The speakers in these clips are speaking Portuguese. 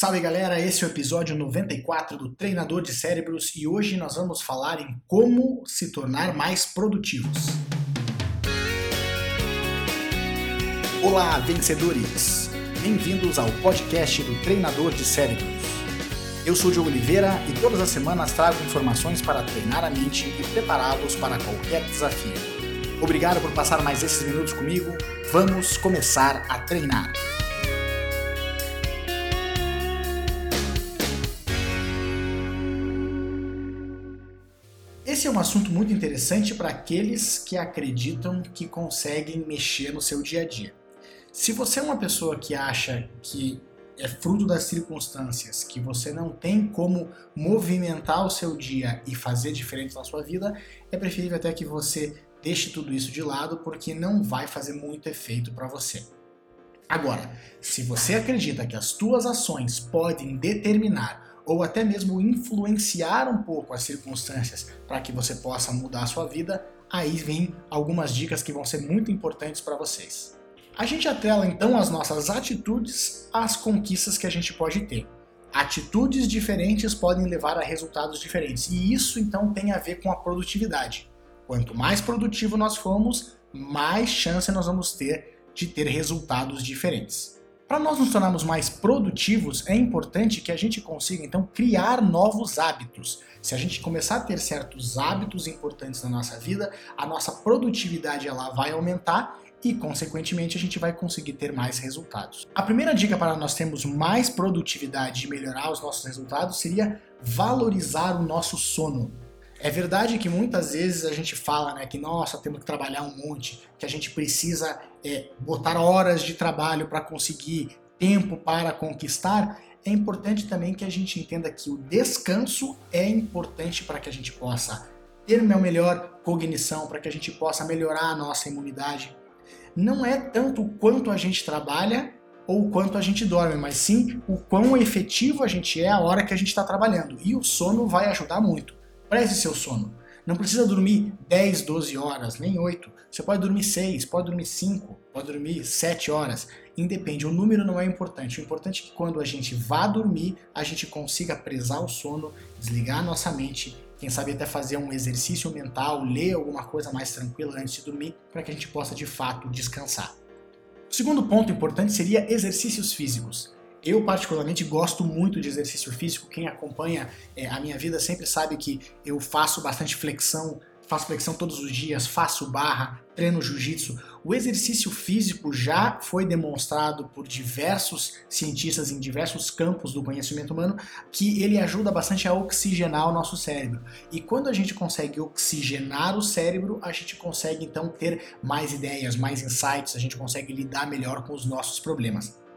Salve galera, esse é o episódio 94 do Treinador de Cérebros e hoje nós vamos falar em como se tornar mais produtivos. Olá, vencedores! Bem-vindos ao podcast do Treinador de Cérebros. Eu sou Diogo Oliveira e todas as semanas trago informações para treinar a mente e prepará-los para qualquer desafio. Obrigado por passar mais esses minutos comigo. Vamos começar a treinar. Esse é um assunto muito interessante para aqueles que acreditam que conseguem mexer no seu dia a dia. Se você é uma pessoa que acha que é fruto das circunstâncias, que você não tem como movimentar o seu dia e fazer diferente na sua vida, é preferível até que você deixe tudo isso de lado, porque não vai fazer muito efeito para você. Agora, se você acredita que as suas ações podem determinar ou até mesmo influenciar um pouco as circunstâncias para que você possa mudar a sua vida, aí vem algumas dicas que vão ser muito importantes para vocês. A gente atrela então as nossas atitudes às conquistas que a gente pode ter. Atitudes diferentes podem levar a resultados diferentes, e isso então tem a ver com a produtividade. Quanto mais produtivo nós formos, mais chance nós vamos ter de ter resultados diferentes. Para nós nos tornarmos mais produtivos, é importante que a gente consiga então criar novos hábitos. Se a gente começar a ter certos hábitos importantes na nossa vida, a nossa produtividade ela vai aumentar e, consequentemente, a gente vai conseguir ter mais resultados. A primeira dica para nós termos mais produtividade e melhorar os nossos resultados seria valorizar o nosso sono. É verdade que muitas vezes a gente fala né, que, nossa, temos que trabalhar um monte, que a gente precisa é, botar horas de trabalho para conseguir tempo para conquistar. É importante também que a gente entenda que o descanso é importante para que a gente possa ter uma melhor cognição, para que a gente possa melhorar a nossa imunidade. Não é tanto o quanto a gente trabalha ou o quanto a gente dorme, mas sim o quão efetivo a gente é a hora que a gente está trabalhando. E o sono vai ajudar muito. Preze seu sono. Não precisa dormir 10, 12 horas, nem 8. Você pode dormir 6, pode dormir 5, pode dormir 7 horas. Independe, o número não é importante. O importante é que quando a gente vá dormir, a gente consiga prezar o sono, desligar a nossa mente, quem sabe até fazer um exercício mental, ler alguma coisa mais tranquila antes de dormir, para que a gente possa de fato descansar. O segundo ponto importante seria exercícios físicos. Eu, particularmente, gosto muito de exercício físico. Quem acompanha é, a minha vida sempre sabe que eu faço bastante flexão, faço flexão todos os dias, faço barra, treino jiu-jitsu. O exercício físico já foi demonstrado por diversos cientistas em diversos campos do conhecimento humano que ele ajuda bastante a oxigenar o nosso cérebro. E quando a gente consegue oxigenar o cérebro, a gente consegue então ter mais ideias, mais insights, a gente consegue lidar melhor com os nossos problemas.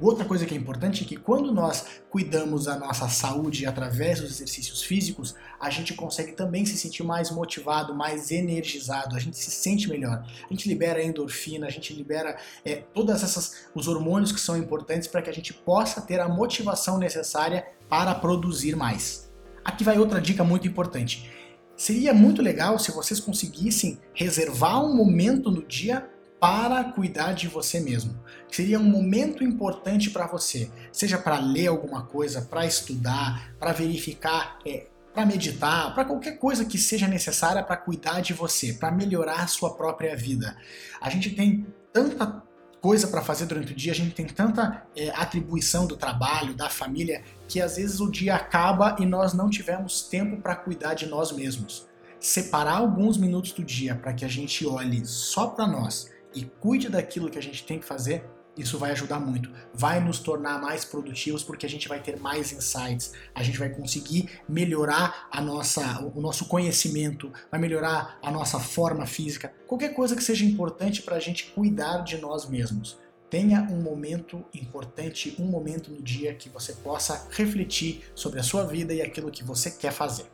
Outra coisa que é importante é que quando nós cuidamos da nossa saúde através dos exercícios físicos, a gente consegue também se sentir mais motivado, mais energizado, a gente se sente melhor. A gente libera endorfina, a gente libera é, todas essas os hormônios que são importantes para que a gente possa ter a motivação necessária para produzir mais. Aqui vai outra dica muito importante. Seria muito legal se vocês conseguissem reservar um momento no dia para cuidar de você mesmo. Seria um momento importante para você, seja para ler alguma coisa, para estudar, para verificar, é, para meditar, para qualquer coisa que seja necessária para cuidar de você, para melhorar a sua própria vida. A gente tem tanta coisa para fazer durante o dia, a gente tem tanta é, atribuição do trabalho, da família, que às vezes o dia acaba e nós não tivemos tempo para cuidar de nós mesmos. Separar alguns minutos do dia para que a gente olhe só para nós e cuide daquilo que a gente tem que fazer, isso vai ajudar muito. Vai nos tornar mais produtivos porque a gente vai ter mais insights, a gente vai conseguir melhorar a nossa, o nosso conhecimento, vai melhorar a nossa forma física, qualquer coisa que seja importante para a gente cuidar de nós mesmos. Tenha um momento importante, um momento no dia que você possa refletir sobre a sua vida e aquilo que você quer fazer.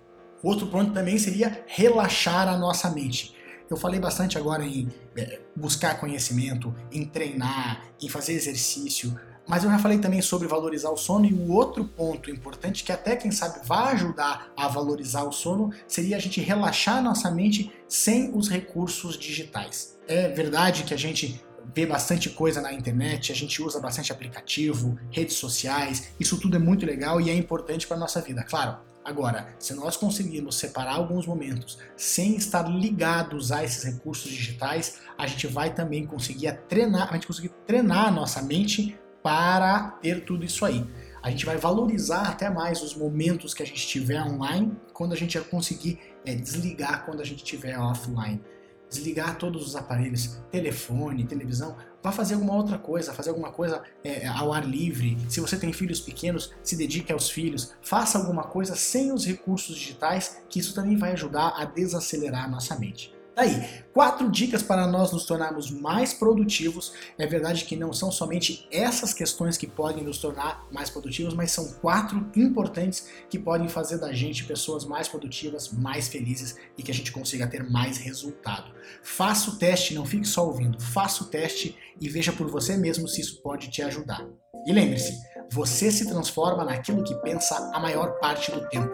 Outro ponto também seria relaxar a nossa mente. Eu falei bastante agora em é, buscar conhecimento, em treinar, em fazer exercício, mas eu já falei também sobre valorizar o sono e o outro ponto importante que até quem sabe vai ajudar a valorizar o sono seria a gente relaxar nossa mente sem os recursos digitais. É verdade que a gente vê bastante coisa na internet, a gente usa bastante aplicativo, redes sociais, isso tudo é muito legal e é importante para nossa vida, claro. Agora, se nós conseguirmos separar alguns momentos sem estar ligados a esses recursos digitais, a gente vai também conseguir treinar, a gente conseguir treinar a nossa mente para ter tudo isso aí. A gente vai valorizar até mais os momentos que a gente tiver online quando a gente conseguir é, desligar quando a gente estiver offline desligar todos os aparelhos, telefone, televisão, vá fazer alguma outra coisa, fazer alguma coisa é, ao ar livre. Se você tem filhos pequenos, se dedique aos filhos, faça alguma coisa sem os recursos digitais, que isso também vai ajudar a desacelerar a nossa mente. Daí, quatro dicas para nós nos tornarmos mais produtivos. É verdade que não são somente essas questões que podem nos tornar mais produtivos, mas são quatro importantes que podem fazer da gente pessoas mais produtivas, mais felizes e que a gente consiga ter mais resultado. Faça o teste, não fique só ouvindo. Faça o teste e veja por você mesmo se isso pode te ajudar. E lembre-se, você se transforma naquilo que pensa a maior parte do tempo.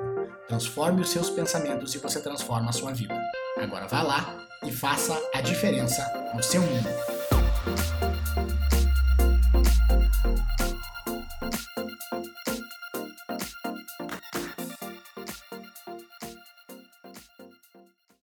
Transforme os seus pensamentos e você transforma a sua vida. Agora vá lá e faça a diferença no seu mundo.